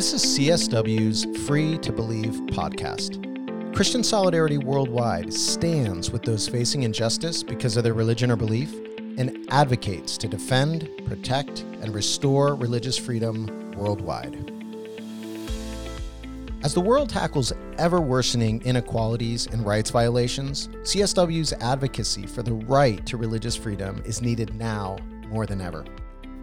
This is CSW's Free to Believe podcast. Christian Solidarity Worldwide stands with those facing injustice because of their religion or belief and advocates to defend, protect, and restore religious freedom worldwide. As the world tackles ever worsening inequalities and rights violations, CSW's advocacy for the right to religious freedom is needed now more than ever.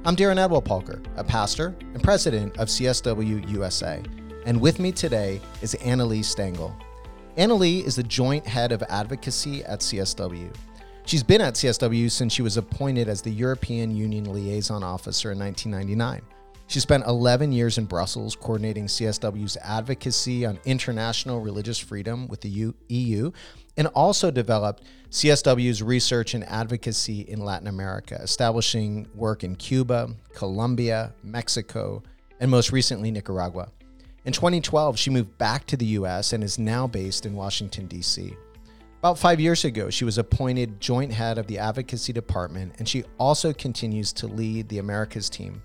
I'm Darren Edwell-Palker, a pastor and president of CSW USA, and with me today is Anna Lee Stangl. Annalee is the joint head of advocacy at CSW. She's been at CSW since she was appointed as the European Union Liaison Officer in 1999. She spent 11 years in Brussels coordinating CSW's advocacy on international religious freedom with the EU and also developed CSW's research and advocacy in Latin America, establishing work in Cuba, Colombia, Mexico, and most recently Nicaragua. In 2012, she moved back to the US and is now based in Washington, D.C. About five years ago, she was appointed joint head of the advocacy department, and she also continues to lead the Americas team,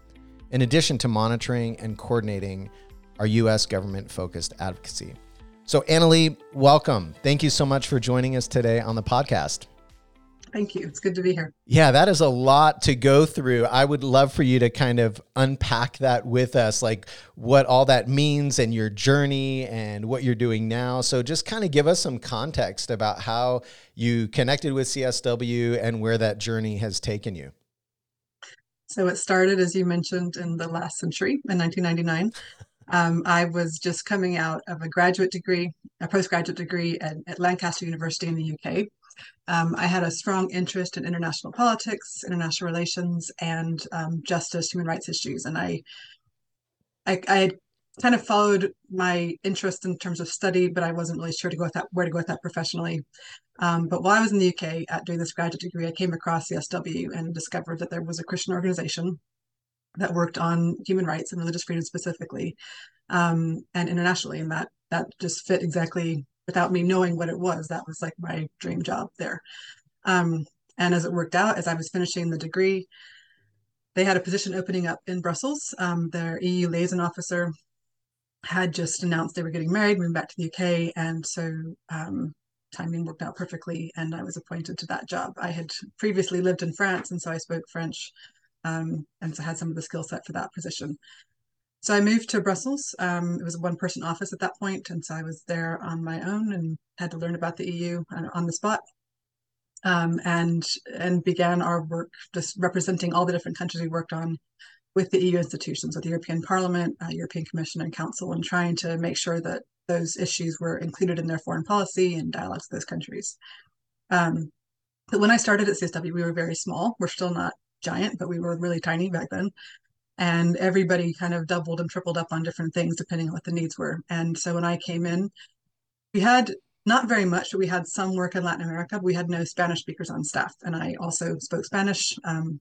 in addition to monitoring and coordinating our U.S. government focused advocacy. So, Anna Lee, welcome. Thank you so much for joining us today on the podcast. Thank you. It's good to be here. Yeah, that is a lot to go through. I would love for you to kind of unpack that with us, like what all that means and your journey and what you're doing now. So, just kind of give us some context about how you connected with CSW and where that journey has taken you. So, it started, as you mentioned, in the last century in 1999. Um, I was just coming out of a graduate degree, a postgraduate degree at, at Lancaster University in the UK. Um, I had a strong interest in international politics, international relations, and um, justice, human rights issues. And I, I, I had kind of followed my interest in terms of study, but I wasn't really sure to go with that where to go with that professionally. Um, but while I was in the UK at doing this graduate degree, I came across the SW and discovered that there was a Christian organization that worked on human rights and religious freedom specifically, um, and internationally, and that that just fit exactly without me knowing what it was. That was like my dream job there. Um, and as it worked out, as I was finishing the degree, they had a position opening up in Brussels. Um, their EU liaison officer had just announced they were getting married, moving back to the UK, and so um, timing worked out perfectly, and I was appointed to that job. I had previously lived in France, and so I spoke French um, and so had some of the skill set for that position. So I moved to Brussels. Um, it was a one person office at that point, and so I was there on my own and had to learn about the EU on the spot. Um, and and began our work just representing all the different countries we worked on with the EU institutions, with the European Parliament, uh, European Commission, and Council, and trying to make sure that those issues were included in their foreign policy and dialogues with those countries. Um, but when I started at CSW, we were very small. We're still not giant, but we were really tiny back then. And everybody kind of doubled and tripled up on different things depending on what the needs were. And so when I came in, we had not very much, but we had some work in Latin America. we had no Spanish speakers on staff. And I also spoke Spanish. Um,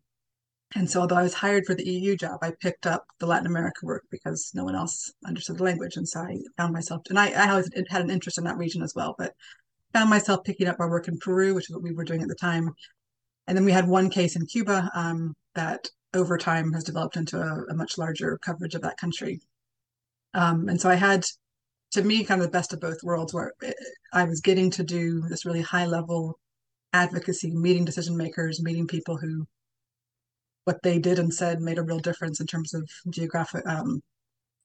and so, although I was hired for the EU job, I picked up the Latin America work because no one else understood the language. And so I found myself, and I, I always had an interest in that region as well, but found myself picking up our work in Peru, which is what we were doing at the time, and then we had one case in Cuba um, that over time has developed into a, a much larger coverage of that country. Um, and so I had, to me, kind of the best of both worlds, where I was getting to do this really high level advocacy, meeting decision makers, meeting people who what they did and said made a real difference in terms of geographic, um,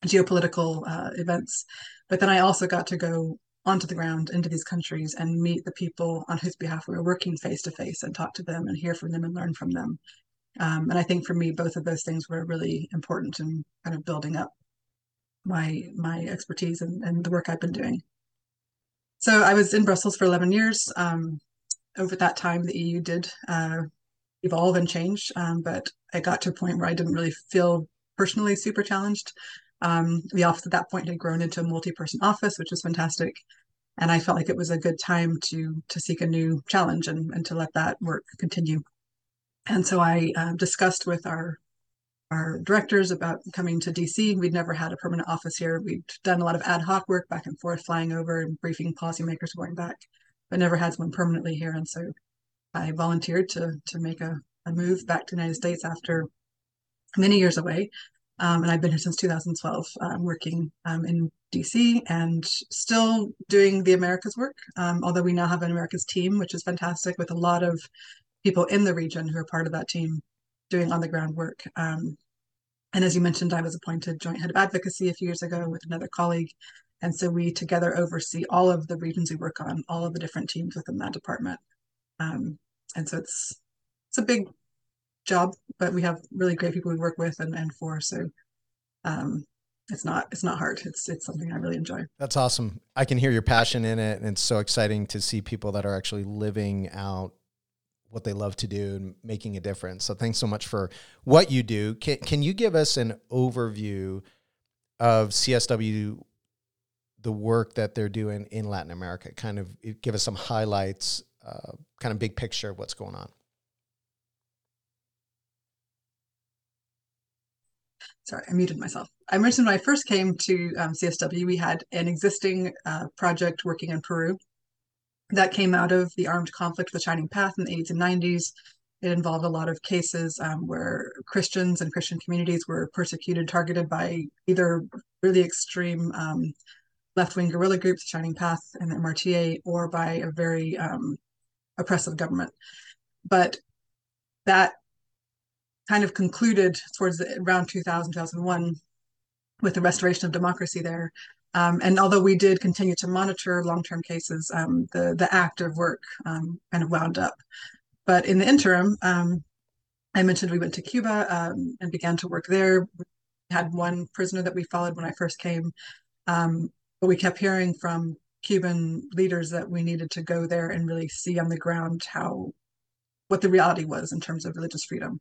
geopolitical uh, events. But then I also got to go onto the ground into these countries and meet the people on whose behalf we were working face to face and talk to them and hear from them and learn from them. Um, and I think for me, both of those things were really important in kind of building up my my expertise and, and the work I've been doing. So I was in Brussels for 11 years. Um, over that time, the EU did uh, evolve and change, um, but I got to a point where I didn't really feel personally super challenged. Um, the office at that point had grown into a multi-person office, which was fantastic. And I felt like it was a good time to to seek a new challenge and, and to let that work continue. And so I uh, discussed with our our directors about coming to DC. We'd never had a permanent office here. We'd done a lot of ad hoc work back and forth, flying over and briefing policymakers going back, but never had one permanently here. And so I volunteered to to make a, a move back to the United States after many years away Um, and I've been here since 2012, um, working um, in DC and still doing the Americas work. Um, although we now have an Americas team, which is fantastic, with a lot of people in the region who are part of that team doing on the ground work. Um, and as you mentioned, I was appointed joint head of advocacy a few years ago with another colleague. And so we together oversee all of the regions we work on, all of the different teams within that department. Um, and so it's it's a big job, but we have really great people we work with and, and for. So um, it's not it's not hard. It's it's something I really enjoy. That's awesome. I can hear your passion in it, and it's so exciting to see people that are actually living out what they love to do and making a difference. So thanks so much for what you do. Can can you give us an overview of CSW the work that they're doing in Latin America? Kind of give us some highlights, uh, kind of big picture of what's going on. sorry, I muted myself. I mentioned when I first came to um, CSW, we had an existing uh, project working in Peru that came out of the armed conflict with the Shining Path in the 80s and 90s. It involved a lot of cases um, where Christians and Christian communities were persecuted, targeted by either really extreme um, left-wing guerrilla groups, Shining Path and the MRTA, or by a very um, oppressive government. But that kind of concluded towards the, around 2000, 2001 with the restoration of democracy there. Um, and although we did continue to monitor long-term cases, um, the the active work um, kind of wound up. But in the interim, um, I mentioned we went to Cuba um, and began to work there. We had one prisoner that we followed when I first came, um, but we kept hearing from Cuban leaders that we needed to go there and really see on the ground how what the reality was in terms of religious freedom.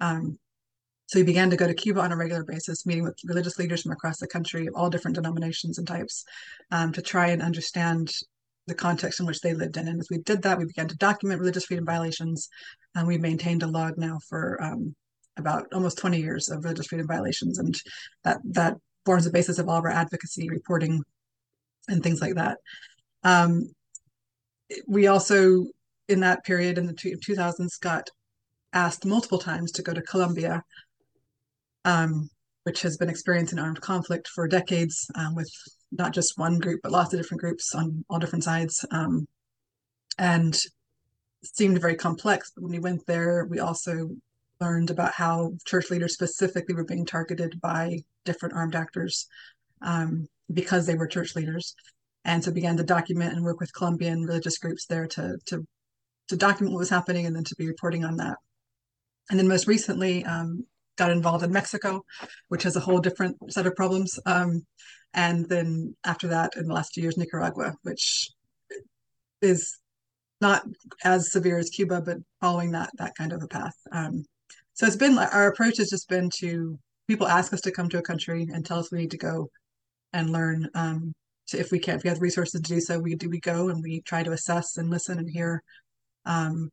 Um, so he began to go to Cuba on a regular basis, meeting with religious leaders from across the country, of all different denominations and types, um, to try and understand the context in which they lived in. And as we did that, we began to document religious freedom violations, and we've maintained a log now for um, about almost 20 years of religious freedom violations, and that that forms the basis of all of our advocacy reporting and things like that. Um, we also, in that period in the 2000s, got asked multiple times to go to Colombia, um, which has been experiencing armed conflict for decades um, with not just one group, but lots of different groups on all different sides. Um, and seemed very complex. But when we went there, we also learned about how church leaders specifically were being targeted by different armed actors um, because they were church leaders. And so began to document and work with Colombian religious groups there to, to, to document what was happening and then to be reporting on that and then most recently um, got involved in Mexico, which has a whole different set of problems. Um, and then after that, in the last few years, Nicaragua, which is not as severe as Cuba, but following that that kind of a path. Um, so it's been our approach has just been to people ask us to come to a country and tell us we need to go and learn. Um, so if we can, if we have the resources to do so, we do we go and we try to assess and listen and hear um,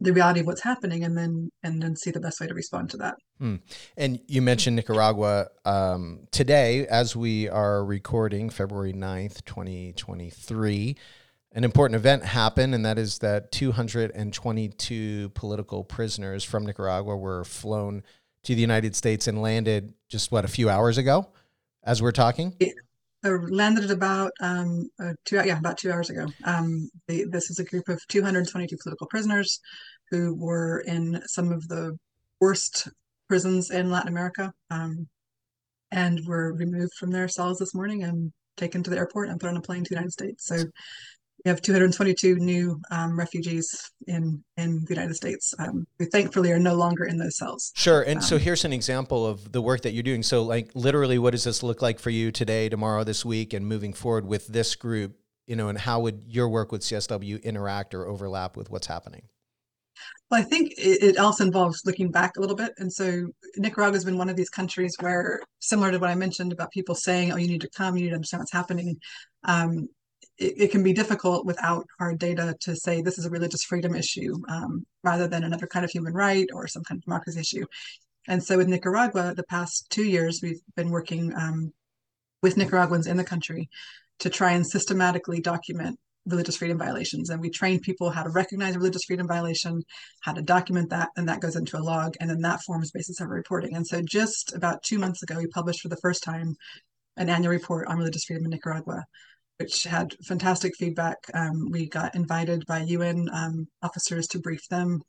the reality of what's happening and then and then see the best way to respond to that hmm. and you mentioned nicaragua um, today as we are recording february 9th 2023 an important event happened and that is that 222 political prisoners from nicaragua were flown to the united states and landed just what a few hours ago as we're talking. Uh, landed about um, uh, two, yeah, about two hours ago. Um, the, this is a group of 222 political prisoners who were in some of the worst prisons in Latin America, um, and were removed from their cells this morning and taken to the airport and put on a plane to the United States. So we have 222 new um, refugees in in the United States um, who thankfully are no longer in those cells. Sure. And um, so here's an example of the work that you're doing. So like literally, what does this look like for you today, tomorrow, this week, and moving forward with this group? You know, and how would your work with CSW interact or overlap with what's happening? Well, I think it, it also involves looking back a little bit. And so Nicaragua has been one of these countries where, similar to what I mentioned about people saying, oh, you need to come, you need to understand what's happening. Um, it, it, can be difficult without hard data to say this is a religious freedom issue um, rather than another kind of human right or some kind of democracy issue. And so with Nicaragua, the past two years, we've been working um, with Nicaraguans in the country to try and systematically document religious freedom violations. And we train people how to recognize a religious freedom violation, how to document that, and that goes into a log. And then that forms basis of reporting. And so just about two months ago, we published for the first time an annual report on religious freedom in Nicaragua, which had fantastic feedback. Um, we got invited by UN um, officers to brief them.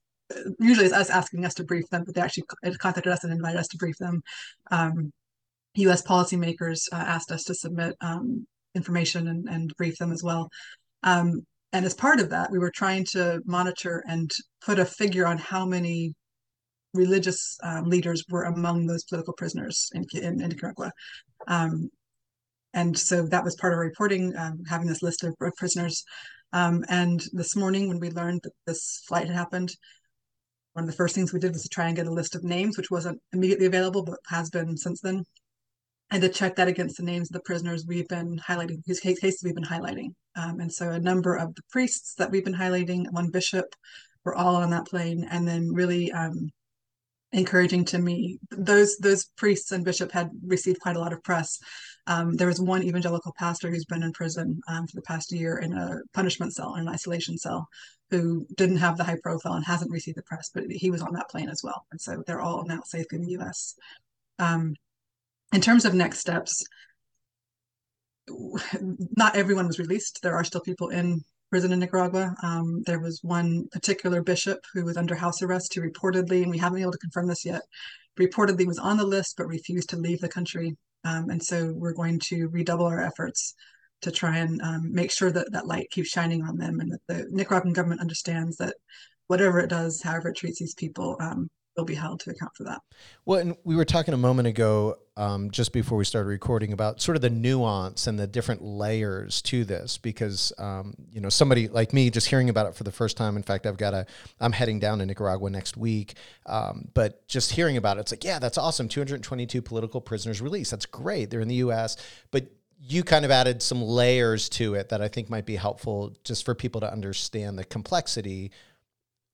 Usually it's us asking us to brief them, but they actually contacted us and invited us to brief them. Um, US policymakers uh, asked us to submit um, information and, and, brief them as well. Um, and as part of that, we were trying to monitor and put a figure on how many religious um, leaders were among those political prisoners in, in, in Nicaragua. Um, and so that was part of our reporting, um, having this list of prisoners. Um, and this morning, when we learned that this flight had happened, one of the first things we did was to try and get a list of names, which wasn't immediately available, but has been since then, and to check that against the names of the prisoners we've been highlighting, whose cases we've been highlighting. Um, and so a number of the priests that we've been highlighting, one bishop, were all on that plane, and then really um, encouraging to me. Those those priests and bishop had received quite a lot of press. Um, there was one evangelical pastor who's been in prison um, for the past year in a punishment cell, in an isolation cell, who didn't have the high profile and hasn't received the press, but he was on that plane as well. And so they're all now safe in the U.S. Um, in terms of next steps, not everyone was released. There are still people in prison in Nicaragua. Um, there was one particular bishop who was under house arrest who reportedly, and we haven't been able to confirm this yet, reportedly was on the list but refused to leave the country. Um, and so we're going to redouble our efforts to try and um, make sure that that light keeps shining on them and that the Nicaraguan government understands that whatever it does, however it treats these people, um, will be held to account for that. Well, and we were talking a moment ago, um, just before we started recording, about sort of the nuance and the different layers to this, because um, you know somebody like me just hearing about it for the first time. In fact, I've got a, I'm heading down to Nicaragua next week, um, but just hearing about it, it's like, yeah, that's awesome. 222 political prisoners released. That's great. They're in the U.S., but you kind of added some layers to it that I think might be helpful just for people to understand the complexity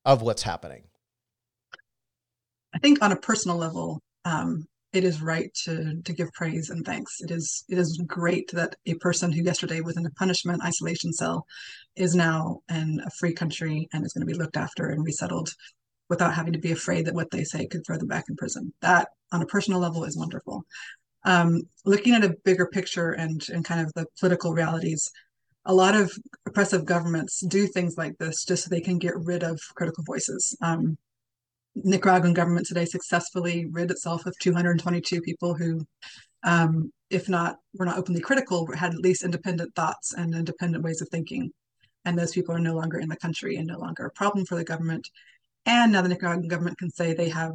of what's happening. I think on a personal level, um, it is right to to give praise and thanks. It is it is great that a person who yesterday was in a punishment isolation cell is now in a free country and is going to be looked after and resettled without having to be afraid that what they say could throw them back in prison. That on a personal level is wonderful. Um, looking at a bigger picture and and kind of the political realities, a lot of oppressive governments do things like this just so they can get rid of critical voices. Um, Nicaraguan government today successfully rid itself of 222 people who, um, if not were not openly critical, had at least independent thoughts and independent ways of thinking. And those people are no longer in the country and no longer a problem for the government. And now the Nicaraguan government can say they have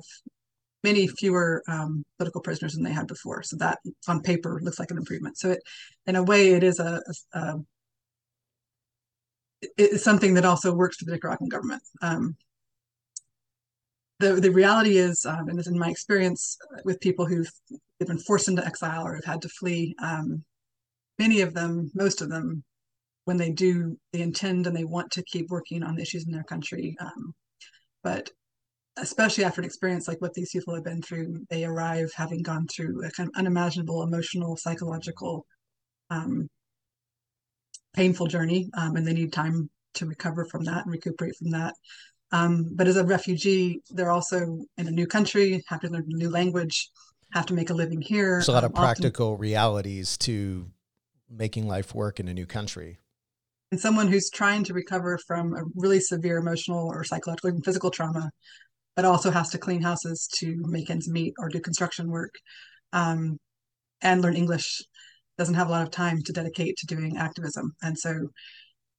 many fewer um, political prisoners than they had before. So that, on paper, looks like an improvement. So it, in a way, it is a, a, a it's something that also works for the Nicaraguan government. Um, the the reality is, um, and this in my experience with people who've been forced into exile or have had to flee, um, many of them, most of them, when they do, they intend and they want to keep working on the issues in their country. Um, but especially after an experience like what these people have been through, they arrive having gone through a kind of unimaginable emotional, psychological, um, painful journey, um, and they need time to recover from that and recuperate from that. Um, but as a refugee, they're also in a new country, have to learn a new language, have to make a living here. There's a lot um, of practical often, realities to making life work in a new country. And someone who's trying to recover from a really severe emotional or psychological, and physical trauma, but also has to clean houses to make ends meet or do construction work um, and learn English, doesn't have a lot of time to dedicate to doing activism. And so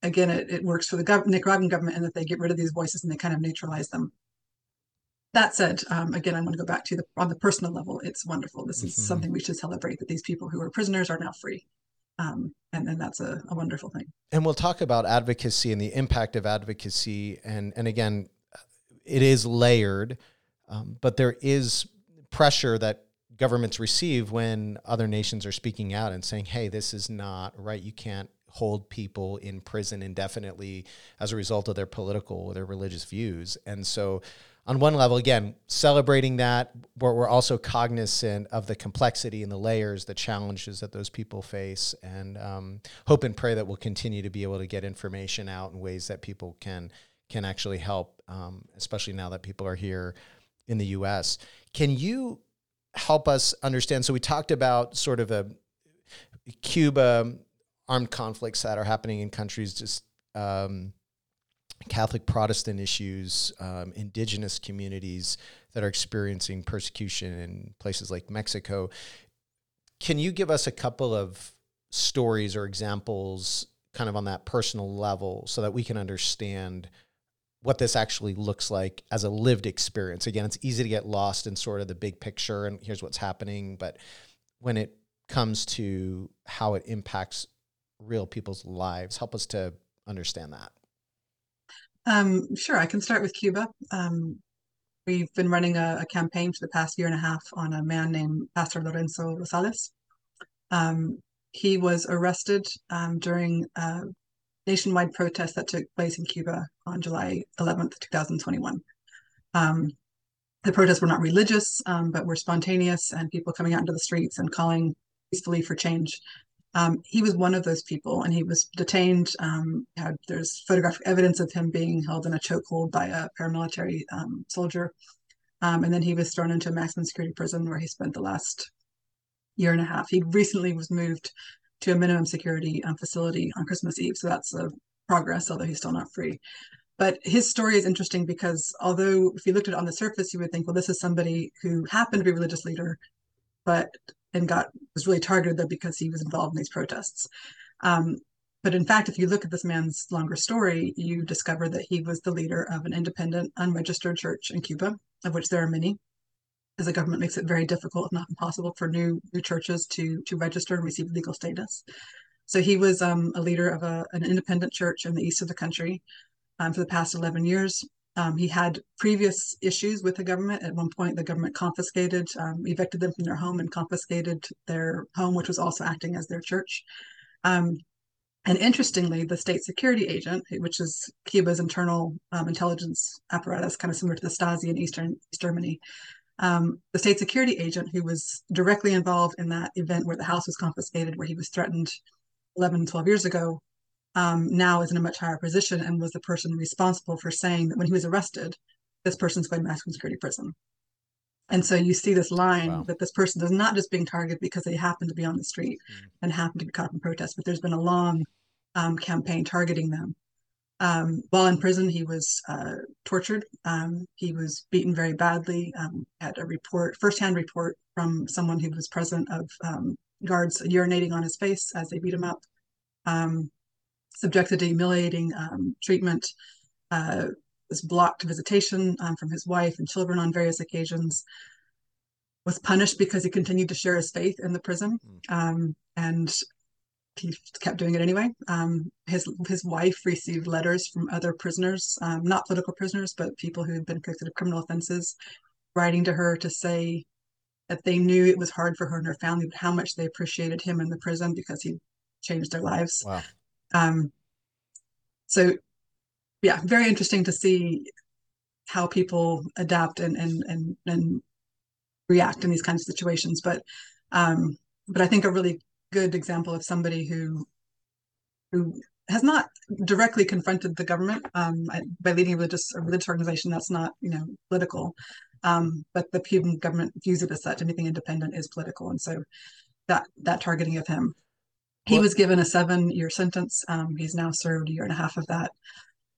again, it, it works for the gov- Nicaraguan government and that they get rid of these voices and they kind of neutralize them. That said, um, again, I'm going to go back to the on the personal level. It's wonderful. This is mm-hmm. something we should celebrate that these people who are prisoners are now free. Um, and then that's a, a wonderful thing. And we'll talk about advocacy and the impact of advocacy. And and again, it is layered, um, but there is pressure that governments receive when other nations are speaking out and saying, "Hey, this is not right. You can't hold people in prison indefinitely as a result of their political or their religious views. And so on one level, again, celebrating that, but we're also cognizant of the complexity and the layers, the challenges that those people face, and um, hope and pray that we'll continue to be able to get information out in ways that people can can actually help, um, especially now that people are here in the U.S. Can you help us understand? So we talked about sort of a Cuba armed conflicts that are happening in countries just. Um, Catholic Protestant issues, um, indigenous communities that are experiencing persecution in places like Mexico. Can you give us a couple of stories or examples, kind of on that personal level, so that we can understand what this actually looks like as a lived experience? Again, it's easy to get lost in sort of the big picture and here's what's happening, but when it comes to how it impacts real people's lives, help us to understand that. Um, sure, I can start with Cuba. Um, we've been running a, a, campaign for the past year and a half on a man named Pastor Lorenzo Rosales. Um, he was arrested um, during a nationwide protest that took place in Cuba on July 11th, 2021. Um, the protests were not religious, um, but were spontaneous, and people coming out into the streets and calling peacefully for change. Um, he was one of those people, and he was detained. Um, had, there's photographic evidence of him being held in a chokehold by a paramilitary um, soldier, um, and then he was thrown into a maximum security prison where he spent the last year and a half. He recently was moved to a minimum security um, facility on Christmas Eve, so that's a progress, although he's still not free. But his story is interesting because although if you looked at it on the surface, you would think, well, this is somebody who happened to be a religious leader, but and got was really targeted though because he was involved in these protests. Um, but in fact, if you look at this man's longer story, you discover that he was the leader of an independent, unregistered church in Cuba, of which there are many, as the government makes it very difficult, if not impossible, for new new churches to to register and receive legal status. So he was um, a leader of a, an independent church in the east of the country um, for the past 11 years. Um, he had previous issues with the government. At one point, the government confiscated, um, evicted them from their home and confiscated their home, which was also acting as their church. Um, and interestingly, the state security agent, which is Cuba's internal um, intelligence apparatus, kind of similar to the Stasi in Eastern East Germany, um, the state security agent who was directly involved in that event where the house was confiscated, where he was threatened 11, 12 years ago, um, now is in a much higher position and was the person responsible for saying that when he was arrested, this person's going to maximum security prison. And so you see this line wow. that this person is not just being targeted because they happen to be on the street mm. and happen to be caught in protest, but there's been a long um, campaign targeting them. Um, while in prison, he was uh, tortured. Um, he was beaten very badly. Um, had a report, firsthand report from someone who was present of um, guards urinating on his face as they beat him up. Subjected to humiliating um, treatment, uh, was blocked visitation um, from his wife and children on various occasions, was punished because he continued to share his faith in the prison, hmm. um, and he kept doing it anyway. Um, his his wife received letters from other prisoners, um, not political prisoners, but people who had been convicted of criminal offenses, writing to her to say that they knew it was hard for her and her family, but how much they appreciated him in the prison because he changed their lives. Wow. Um, so, yeah, very interesting to see how people adapt and and and, and react in these kinds of situations. But um, but I think a really good example of somebody who who has not directly confronted the government um, by leading a religious, a religious organization that's not you know political, um, but the Cuban government views it as such. Anything independent is political, and so that that targeting of him he was given a seven year sentence. Um, he's now served a year and a half of that.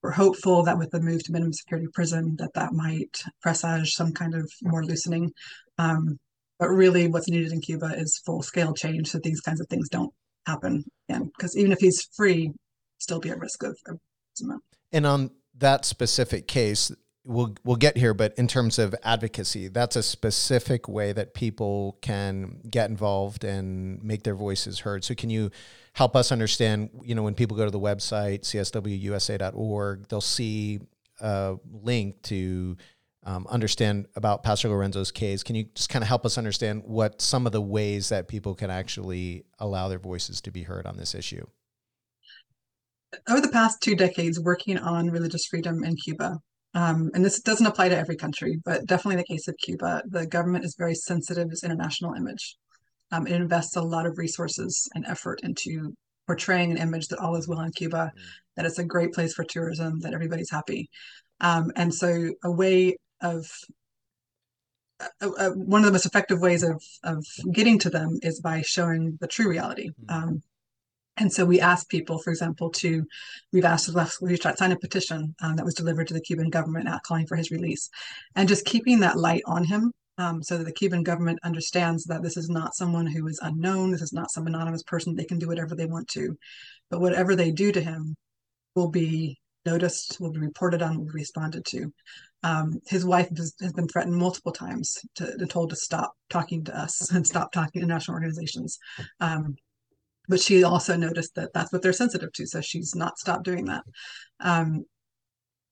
We're hopeful that with the move to minimum security prison, that that might presage some kind of more loosening. Um, but really, what's needed in Cuba is full scale change so these kinds of things don't happen again. Because even if he's free, still be at risk of imprisonment. And on that specific case, we'll we'll get here, but in terms of advocacy, that's a specific way that people can get involved and make their voices heard. So can you help us understand, you know, when people go to the website cswusa.org, they'll see a link to um, understand about Pastor Lorenzo's case. Can you just kind of help us understand what some of the ways that people can actually allow their voices to be heard on this issue? Over the past two decades, working on religious freedom in Cuba, Um, and this doesn't apply to every country, but definitely the case of Cuba, the government is very sensitive to its international image. Um, it invests a lot of resources and effort into portraying an image that all is well in Cuba, mm. that it's a great place for tourism, that everybody's happy. Um, and so, a way of uh, uh, one of the most effective ways of of getting to them is by showing the true reality. Mm. And so we asked people, for example, to we've asked we sign a petition um, that was delivered to the Cuban government calling for his release, and just keeping that light on him um, so that the Cuban government understands that this is not someone who is unknown. This is not some anonymous person. They can do whatever they want to, but whatever they do to him will be noticed, will be reported on, will be responded to. Um, his wife has, has, been threatened multiple times to, to, told to stop talking to us and stop talking to national organizations. Um, but she also noticed that that's what they're sensitive to, so she's not stopped doing that. Um,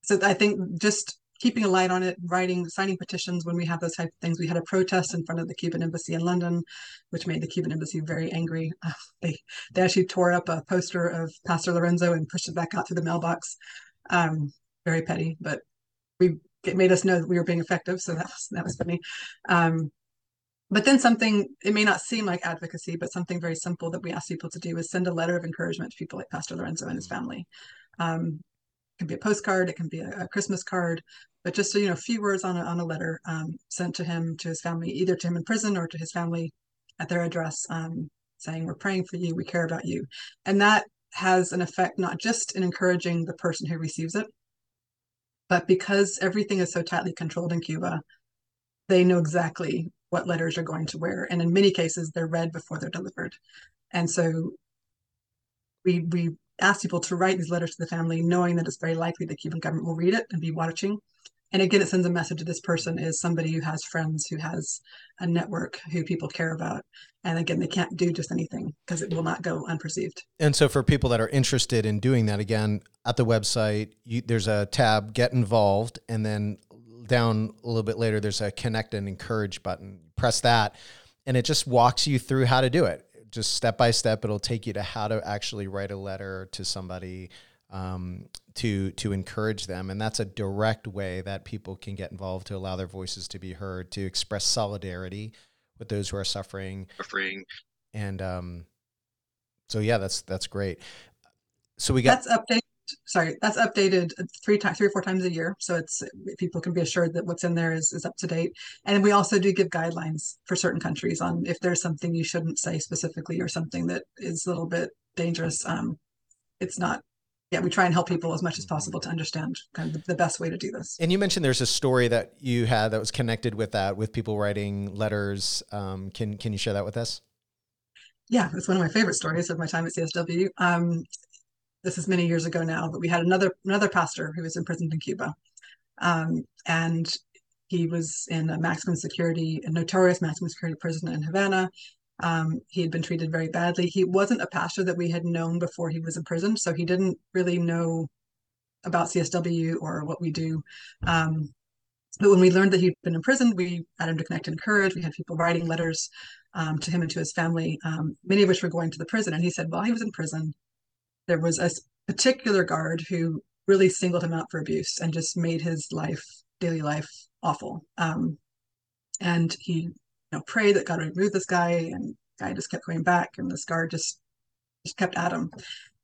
so I think just keeping a light on it, writing, signing petitions when we have those type of things. We had a protest in front of the Cuban embassy in London, which made the Cuban embassy very angry. Uh, they they actually tore up a poster of Pastor Lorenzo and pushed it back out through the mailbox. Um, very petty, but we it made us know that we were being effective, so that was that was funny. Um, but then something it may not seem like advocacy, but something very simple that we ask people to do is send a letter of encouragement to people like Pastor Lorenzo and his family. Um, it can be a postcard, it can be a, a Christmas card, but just you know, a few words on a, on a letter um, sent to him, to his family, either to him in prison or to his family at their address, um, saying, We're praying for you, we care about you. And that has an effect not just in encouraging the person who receives it, but because everything is so tightly controlled in Cuba, they know exactly what letters are going to where. And in many cases, they're read before they're delivered. And so we, we ask people to write these letters to the family, knowing that it's very likely the Cuban government will read it and be watching. And again, it sends a message to this person is somebody who has friends, who has a network, who people care about. And again, they can't do just anything because it will not go unperceived. And so, for people that are interested in doing that, again, at the website, you, there's a tab, Get Involved, and then down a little bit later, there's a Connect and Encourage button. Press that, and it just walks you through how to do it. Just step by step it'll take you to how to actually write a letter to somebody um, to to encourage them. And that's a direct way that people can get involved to allow their voices to be heard to express solidarity with those who are suffering. Suffering. And um, so yeah that's that's great. So we got that's updated sorry that's updated three times three or four times a year so it's people can be assured that what's in there is, is up to date and we also do give guidelines for certain countries on if there's something you shouldn't say specifically or something that is a little bit dangerous um, it's not yeah, we try and help people as much as possible to understand kind of the, best way to do this. And you mentioned there's a story that you had that was connected with that, with people writing letters. Um, can can you share that with us? Yeah, it's one of my favorite stories of my time at CSW. Um, this is many years ago now, but we had another another pastor who was imprisoned in Cuba, um, and he was in a maximum security, a notorious maximum security prison in Havana. Um, he had been treated very badly. He wasn't a pastor that we had known before he was in prison, so he didn't really know about CSW or what we do. Um, but when we learned that he'd been in prison, we had him to connect and encourage. We had people writing letters um, to him and to his family, um, many of which were going to the prison. And he said, while he was in prison, there was a particular guard who really singled him out for abuse and just made his life, daily life, awful. Um, and he know, pray that God would remove this guy. And guy just kept going back, and this guard just just kept at him.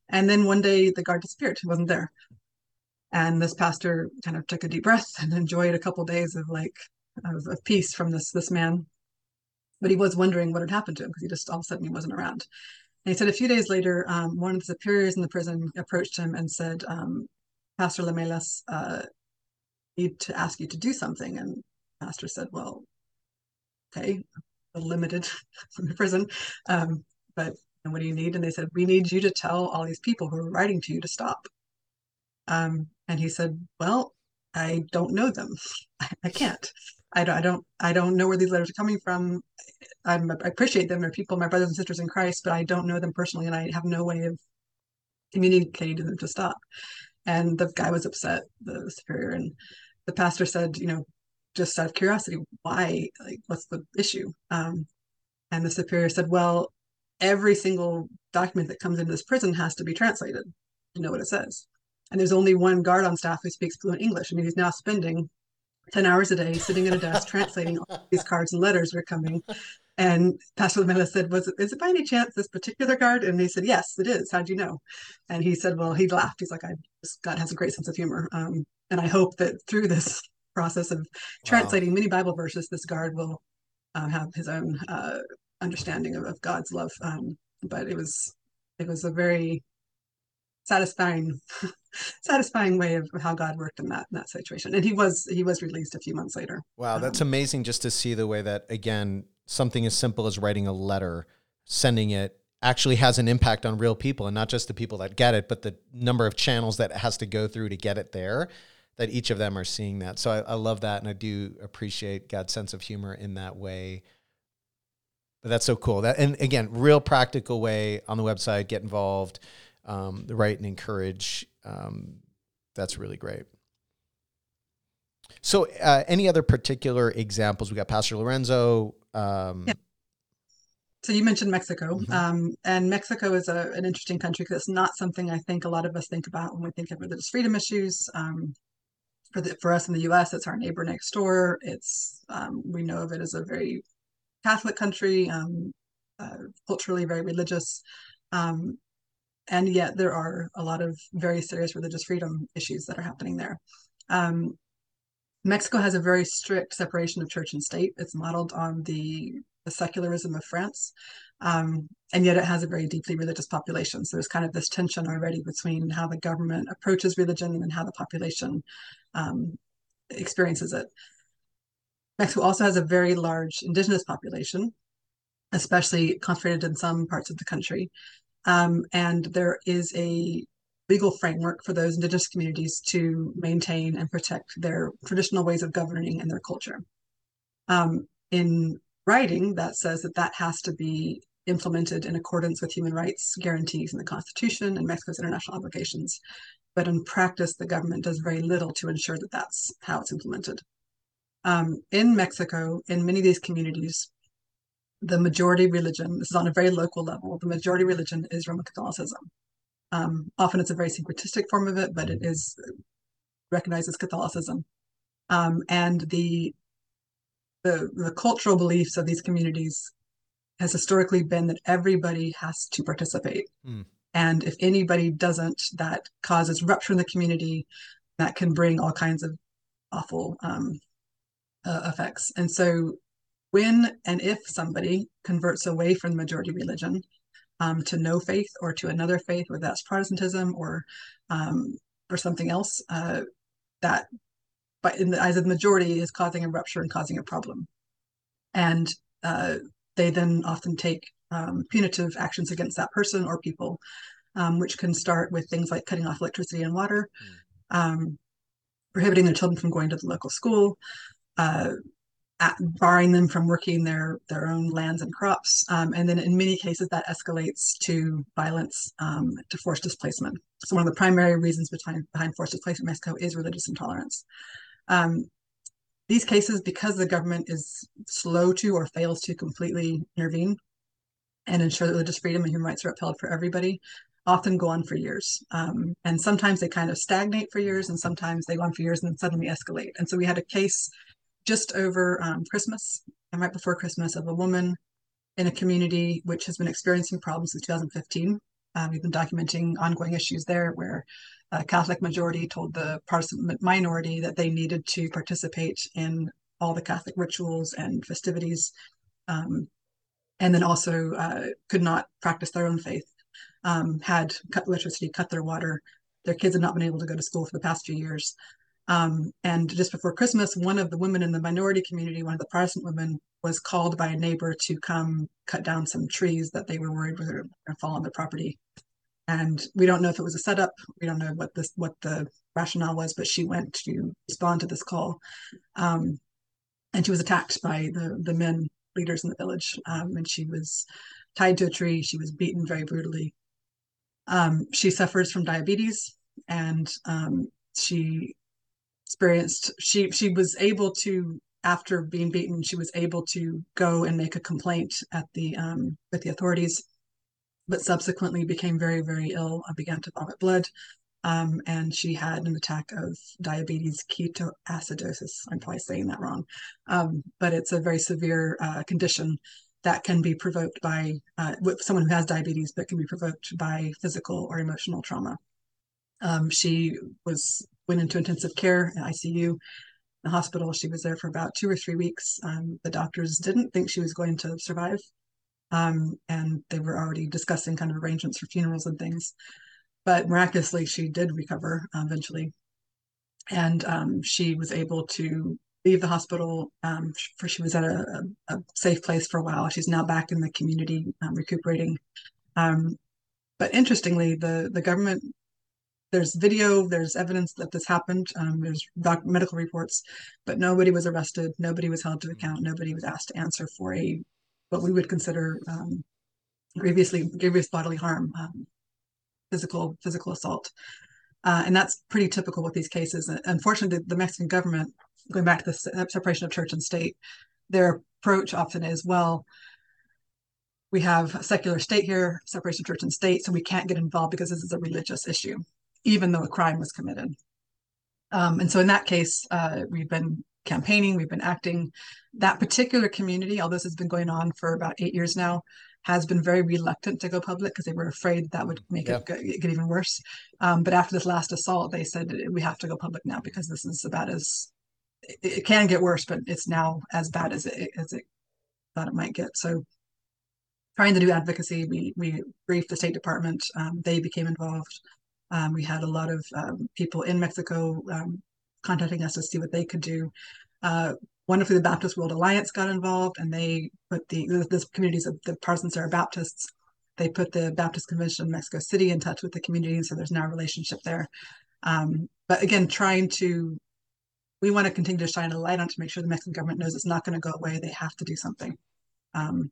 And then one day the guard disappeared; he wasn't there. And this pastor kind of took a deep breath and enjoyed a couple days of like of, of peace from this this man. But he was wondering what had happened to him because he just all of a sudden he wasn't around. And he said a few days later, um, one of the superiors in the prison approached him and said, um, Pastor Lamelas, uh, need to ask you to do something. And Pastor said, Well, okay, limited from the prison, um, but what do you need? And they said, we need you to tell all these people who are writing to you to stop. Um, and he said, well, I don't know them. I, can't. I don't, I don't, I don't know where these letters are coming from. I'm, i appreciate them. They're people, my brothers and sisters in Christ, but I don't know them personally, and I have no way of communicating to them to stop. And the guy was upset, the superior, and the pastor said, you know, just out of curiosity, why? Like, what's the issue? Um, and the superior said, well, every single document that comes into this prison has to be translated to know what it says. and there's only one guard on staff who speaks fluent English. I mean, he's now spending 10 hours a day sitting at a desk translating all these cards and letters were coming. And Pastor Lamela said, Was it, is it by any chance this particular guard? And he said, Yes, it is. How'd you know? And he said, Well, he laughed. He's like, I just, God has a great sense of humor. Um, and I hope that through this process of translating wow. many Bible verses, this guard will uh, have his own uh, understanding of, of, God's love. Um, but it was it was a very satisfying satisfying way of how God worked in that in that situation. And he was he was released a few months later. Wow, that's um, amazing just to see the way that again something as simple as writing a letter, sending it actually has an impact on real people and not just the people that get it, but the number of channels that it has to go through to get it there. That each of them are seeing that. So I, I love that, and I do appreciate God's sense of humor in that way. But that's so cool. That and again, real practical way on the website. Get involved um, write and encourage. Um, that's really great. So, uh, any other particular examples? We got Pastor Lorenzo. Um, yeah. So you mentioned Mexico, mm-hmm. um, and Mexico is a, an interesting country because it's not something I think a lot of us think about when we think of religious freedom issues. Um, for the, for us in the U.S., it's our neighbor next door. It's um, we know of it as a very Catholic country, um, uh, culturally very religious. Um, and yet there are a lot of very serious religious freedom issues that are happening there. Um, Mexico has a very strict separation of church and state. It's modeled on the, the secularism of France, um, and yet it has a very deeply religious population. So there's kind of this tension already between how the government approaches religion and how the population um, experiences it. Mexico also has a very large indigenous population, especially concentrated in some parts of the country. Um, and there is a legal framework for those indigenous communities to maintain and protect their traditional ways of governing and their culture. Um, in writing, that says that that has to be implemented in accordance with human rights guarantees in the Constitution and Mexico's international obligations. But in practice, the government does very little to ensure that that's how it's implemented. Um, in Mexico, in many of these communities, the majority religion, this is on a very local level, the majority religion is Roman Catholicism. Um, often it's a very syncretistic form of it, but it is recognized as Catholicism. Um, and the, the, the cultural beliefs of these communities has historically been that everybody has to participate. Mm. And if anybody doesn't, that causes rupture in the community that can bring all kinds of awful um, uh, effects. And so when and if somebody converts away from the majority religion um, to no faith or to another faith, whether that's Protestantism or um, or something else, uh, that but in the eyes of the majority is causing a rupture and causing a problem. And uh, they then often take um, punitive actions against that person or people, um, which can start with things like cutting off electricity and water, mm. prohibiting their children from going to the local school, uh, barring them from working their their own lands and crops. Um, and then in many cases that escalates to violence, um, to forced displacement. So one of the primary reasons behind, behind forced displacement in Mexico is religious intolerance. Um, these cases, because the government is slow to or fails to completely intervene and ensure that religious freedom and human rights are upheld for everybody, often go on for years. Um, and sometimes they kind of stagnate for years, and sometimes they go on for years and then suddenly escalate. And so we had a case just over um, Christmas and right before Christmas of a woman in a community which has been experiencing problems since 2015. Um, we've been documenting ongoing issues there where a Catholic majority told the Protestant minority that they needed to participate in all the Catholic rituals and festivities, um, and then also uh, could not practice their own faith, um, had cut electricity, cut their water. Their kids had not been able to go to school for the past few years. Um, and just before Christmas, one of the women in the minority community, one of the Protestant women, was called by a neighbor to come cut down some trees that they were worried were going to fall on their property. And we don't know if it was a setup. We don't know what this what the rationale was, but she went to respond to this call, um, and she was attacked by the the men leaders in the village. Um, and she was tied to a tree. She was beaten very brutally. Um, she suffers from diabetes, and um, she experienced she she was able to after being beaten she was able to go and make a complaint at the um, with the authorities but subsequently became very very ill i began to vomit blood Um, and she had an attack of diabetes ketoacidosis. I'm probably saying that wrong, um, but it's a very severe uh, condition that can be provoked by uh, someone who has diabetes, but can be provoked by physical or emotional trauma. Um, she was went into intensive care in ICU. The hospital. She was there for about two or three weeks. Um, the doctors didn't think she was going to survive, um, and they were already discussing kind of arrangements for funerals and things but miraculously she did recover um, eventually and um, she was able to leave the hospital um, for she was at a, a, safe place for a while she's now back in the community um, recuperating um, but interestingly the the government there's video there's evidence that this happened um, there's doc- medical reports but nobody was arrested nobody was held to account nobody was asked to answer for a what we would consider grievously grievous bodily harm physical physical assault. Uh, and that's pretty typical with these cases. Unfortunately, the, the Mexican government, going back to the separation of church and state, their approach often is well, we have a secular state here, separation of church and state, so we can't get involved because this is a religious issue, even though a crime was committed. Um, and so in that case, uh, we've been campaigning, we've been acting. That particular community, all this has been going on for about eight years now, has been very reluctant to go public because they were afraid that would make yeah. it get even worse. Um, but after this last assault, they said we have to go public now because this is about as it, it can get worse, but it's now as bad as it as it thought it might get. So trying to do advocacy, we we briefed the State Department. Um, they became involved. Um, we had a lot of um, people in Mexico um, contacting us to see what they could do. Uh, wonderfully the Baptist World Alliance got involved and they put the the communities of the Parsons are Baptists. They put the Baptist Convention in Mexico City in touch with the community, and so there's now a relationship there. Um, but again, trying to we want to continue to shine a light on to make sure the Mexican government knows it's not going to go away. They have to do something. Um,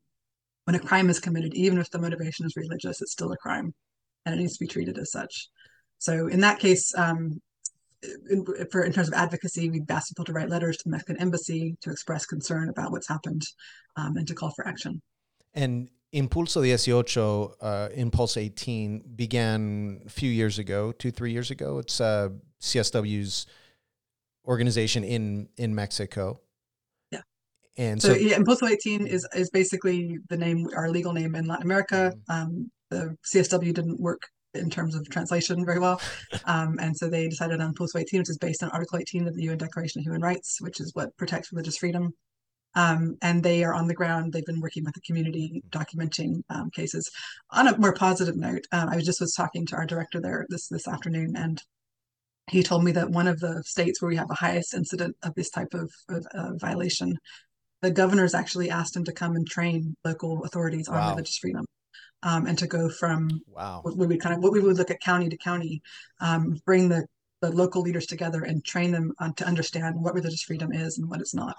when a crime is committed, even if the motivation is religious, it's still a crime, and it needs to be treated as such. So in that case, um, in, for in terms of advocacy, we've asked people to write letters to the Mexican embassy to express concern about what's happened um, and to call for action. And Impulso 18, uh, Impulse 18, began a few years ago, two, three years ago. It's uh, CSW's organization in in Mexico. Yeah. And so, so yeah, Impulso 18 is is basically the name, our legal name in Latin America. Mm-hmm. Um, the CSW didn't work in terms of translation very well. Um, and so they decided on Impulso 18, which is based on Article 18 of the UN Declaration of Human Rights, which is what protects religious freedom. Um, and they are on the ground. They've been working with the community, documenting um, cases. On a more positive note, um, I was just was talking to our director there this this afternoon, and he told me that one of the states where we have the highest incident of this type of, of uh, violation, the governors actually asked him to come and train local authorities on wow. religious freedom um, and to go from wow. what we would kind of what we would look at county to county, um, bring the the local leaders together and train them on, to understand what religious freedom is and what it's not.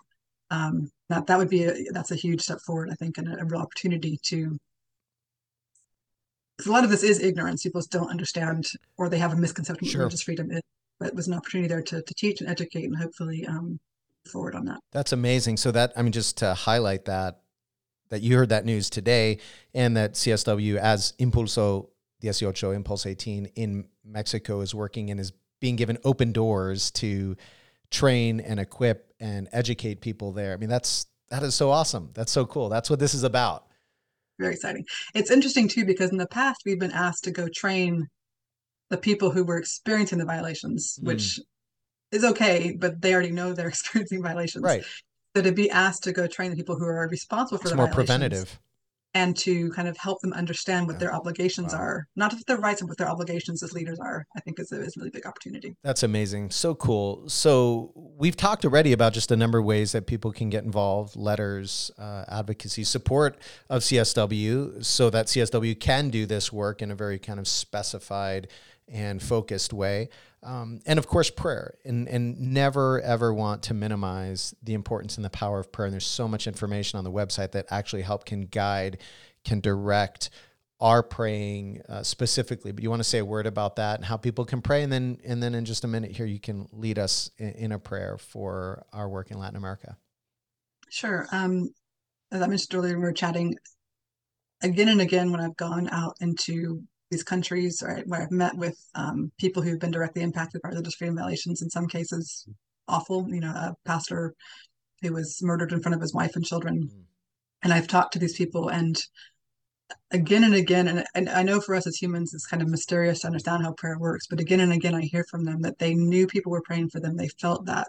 Um, that that would be a, that's a huge step forward, I think, and a, a real opportunity to. Because a lot of this is ignorance; people just don't understand, or they have a misconception sure. of religious freedom is. But it was an opportunity there to to teach and educate, and hopefully um, forward on that. That's amazing. So that I mean, just to highlight that that you heard that news today and that CSW as Impulso 18, Impulse 18 in Mexico is working and is being given open doors to train and equip and educate people there. I mean, that's that is so awesome. That's so cool. That's what this is about. Very exciting. It's interesting too because in the past we've been asked to go train the people who were experiencing the violations, mm. which is okay, but they already know they're experiencing violations. Right. So to be asked to go train the people who are responsible for it's the more preventative and to kind of help them understand what yeah. their obligations wow. are, not just their rights, but what their obligations as leaders are, I think is a, is a really big opportunity. That's amazing. So cool. So we've talked already about just a number of ways that people can get involved, letters, uh, advocacy, support of CSW so that CSW can do this work in a very kind of specified and focused way. Um, and of course, prayer, and, and never ever want to minimize the importance and the power of prayer. And there's so much information on the website that actually help can guide, can direct our praying uh, specifically. But you want to say a word about that and how people can pray, and then and then in just a minute here, you can lead us in, in a prayer for our work in Latin America. Sure. Um, as I mentioned earlier, we were chatting again and again when I've gone out into these countries, right, where I've met with um, people who've been directly impacted by religious freedom violations. In some cases, awful. You know, a pastor who was murdered in front of his wife and children. Mm. And I've talked to these people, and again and again, and, and I know for us as humans, it's kind of mysterious to understand how prayer works. But again and again, I hear from them that they knew people were praying for them. They felt that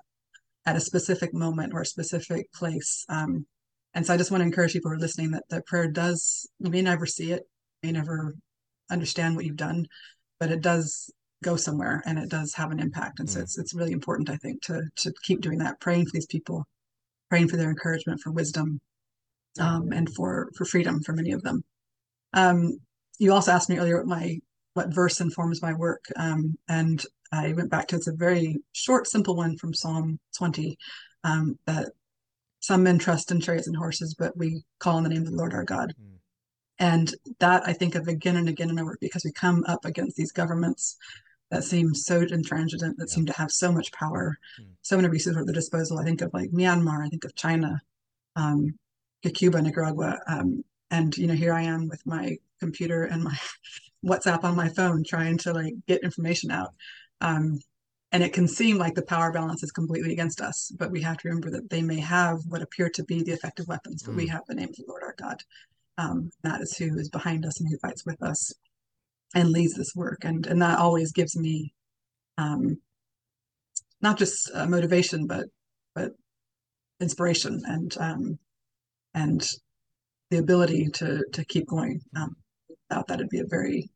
at a specific moment or a specific place. Um, and so I just want to encourage people who are listening that that prayer does, you may never see it, may never understand what you've done, but it does go somewhere and it does have an impact. And so mm. it's it's really important, I think, to to keep doing that, praying for these people, praying for their encouragement, for wisdom, um, and for for freedom for many of them. Um, you also asked me earlier what my what verse informs my work, um, and I went back to it's a very short, simple one from Psalm 20 um, that some men trust in chariots and horses, but we call on the name of the Lord our God. Mm. And that I think of again and again and work because we come up against these governments that seem so intransigent, that yeah. seem to have so much power, mm. so many resources at their disposal. I think of like Myanmar, I think of China, um, Cuba, Nicaragua. Um, and, you know, here I am with my computer and my WhatsApp on my phone trying to like get information out. Um, and it can seem like the power balance is completely against us, but we have to remember that they may have what appear to be the effective weapons, but mm. we have the name of the Lord our God. Um, that is who is behind us and who fights with us and leads this work. And, and that always gives me um, not just uh, motivation, but, but inspiration and, um, and the ability to, to keep going. Um, without that, it'd be a very,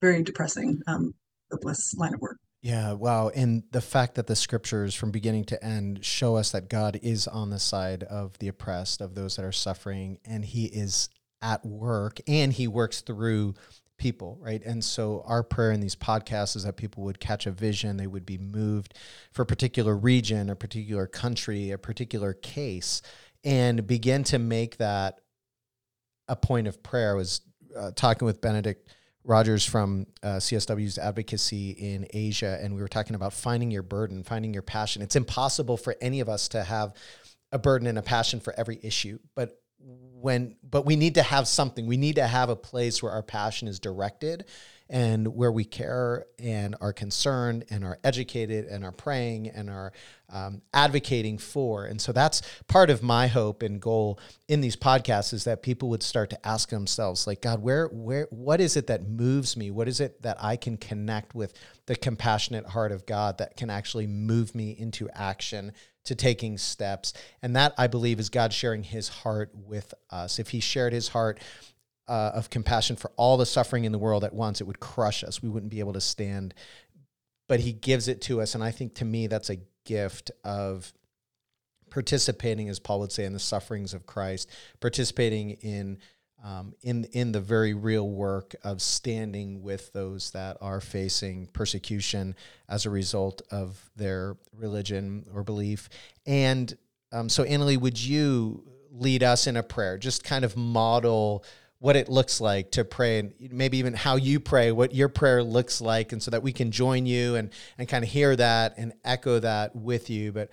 very depressing, um, hopeless line of work. Yeah, wow. And the fact that the scriptures from beginning to end show us that God is on the side of the oppressed, of those that are suffering, and He is at work and He works through people, right? And so our prayer in these podcasts is that people would catch a vision, they would be moved for a particular region, a particular country, a particular case, and begin to make that a point of prayer. I was uh, talking with Benedict Rogers from uh, CSW's advocacy in Asia, and we were talking about finding your burden, finding your passion. It's impossible for any of us to have a burden and a passion for every issue, but when but we need to have something. We need to have a place where our passion is directed and where we care and are concerned and are educated and are praying and are um, advocating for. And so that's part of my hope and goal in these podcasts is that people would start to ask themselves, like, God, where, where, what is it that moves me? What is it that I can connect with the compassionate heart of God that can actually move me into action? To taking steps. And that I believe is God sharing his heart with us. If he shared his heart uh, of compassion for all the suffering in the world at once, it would crush us. We wouldn't be able to stand. But he gives it to us. And I think to me, that's a gift of participating, as Paul would say, in the sufferings of Christ, participating in. Um, in in the very real work of standing with those that are facing persecution as a result of their religion or belief, and um, so Anna Lee, would you lead us in a prayer? Just kind of model what it looks like to pray and maybe even how you pray, what your prayer looks like, and so that we can join you and and kind of hear that and echo that with you. But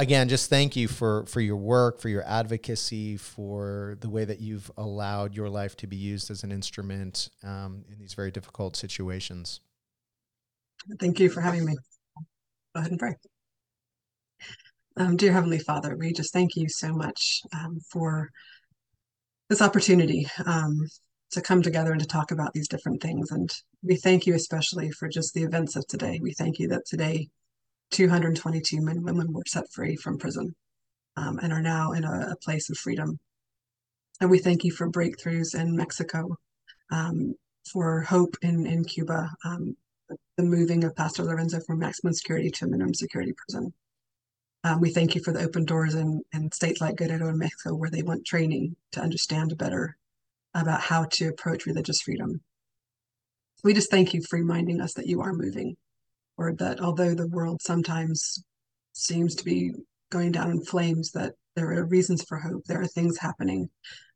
again, just thank you for for your work, for your advocacy, for the way that you've allowed your life to be used as an instrument um, in these very difficult situations. Thank you for having me. Go ahead and pray. Um, dear Heavenly Father, we just thank you so much um, for this opportunity um, to come together and to talk about these different things. And we thank you especially for just the events of today. We thank you that today 222 men and women were set free from prison um, and are now in a, a, place of freedom. And we thank you for breakthroughs in Mexico, um, for hope in, in Cuba, um, the moving of Pastor Lorenzo from maximum security to minimum security prison. Um, we thank you for the open doors in, in states like Guerrero and Mexico, where they want training to understand better about how to approach religious freedom. We just thank you for reminding us that you are moving, or that although the world sometimes seems to be going down in flames, that there are reasons for hope. There are things happening,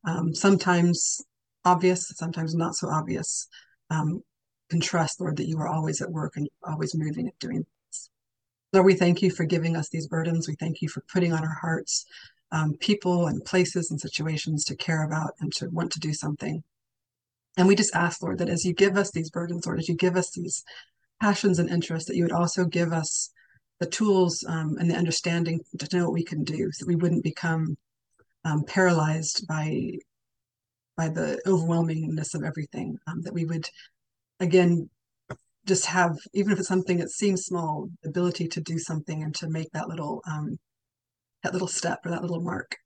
um, sometimes obvious, sometimes not so obvious. Um, trust, Lord, that you are always at work and always moving and doing things. Lord, we thank you for giving us these burdens. We thank you for putting on our hearts um, people and places and situations to care about and to want to do something. And we just ask, Lord, that as you give us these burdens, Lord, as you give us these passions and interests, that you would also give us the tools um, and the understanding to know what we can do so we wouldn't become um, paralyzed by by the overwhelmingness of everything um, that we would again just have even if it's something that seems small the ability to do something and to make that little um, that little step or that little mark.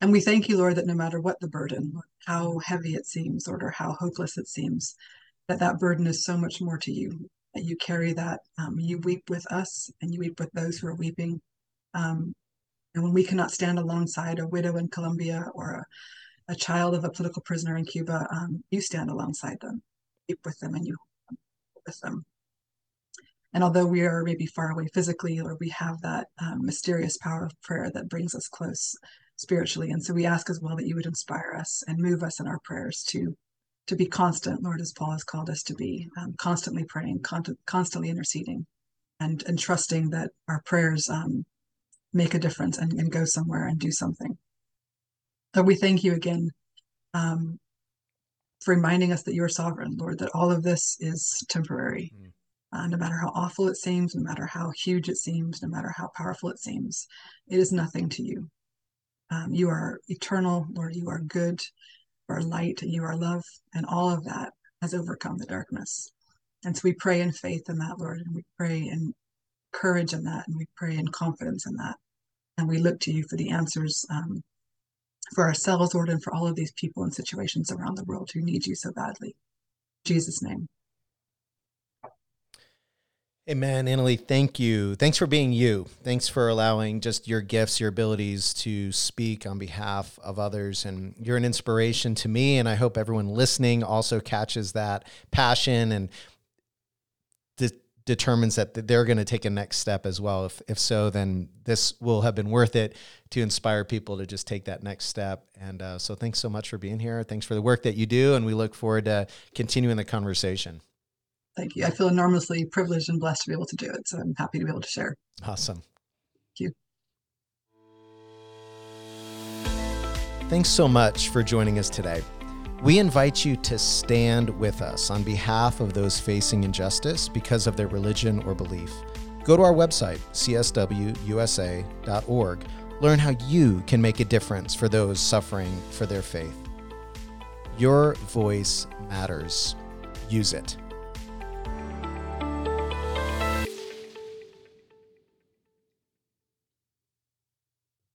And we thank you lord that no matter what the burden how heavy it seems or how hopeless it seems that that burden is so much more to you that you carry that um, you weep with us and you weep with those who are weeping um, and when we cannot stand alongside a widow in colombia or a a child of a political prisoner in Cuba, um, you stand alongside them, weep with them, and you with them. And although we are maybe far away physically, or we have that um, mysterious power of prayer that brings us close spiritually, and so we ask as well that you would inspire us and move us in our prayers to to be constant, Lord, as Paul has called us to be, um, constantly praying, con- constantly interceding, and and trusting that our prayers um, make a difference and, and go somewhere and do something. So we thank you again um, for reminding us that you're sovereign, Lord, that all of this is temporary. Mm. Uh, no matter how awful it seems, no matter how huge it seems, no matter how powerful it seems, it is nothing to you. Um, you are eternal, Lord. You are good, you are light, and you are love, and all of that has overcome the darkness. And so we pray in faith in that, Lord, and we pray in courage in that, and we pray in confidence in that. And we look to you for the answers um, for ourselves, Lord, and for all of these people and situations around the world who need you so badly. In Jesus' name. Amen. Anna Lee, thank you. Thanks for being you. Thanks for allowing just your gifts, your abilities to speak on behalf of others. And you're an inspiration to me. And I hope everyone listening also catches that passion and determines that they're going to take a next step as well. If, if so, then this will have been worth it to inspire people to just take that next step. And uh, so thanks so much for being here. Thanks for the work that you do. And we look forward to continuing the conversation. Thank you. I feel enormously privileged and blessed to be able to do it. So I'm happy to be able to share. Awesome. Thank you. Thanks so much for joining us today. We invite you to stand with us on behalf of those facing injustice because of their religion or belief. Go to our website, cswusa.org. Learn how you can make a difference for those suffering for their faith. Your voice matters. Use it.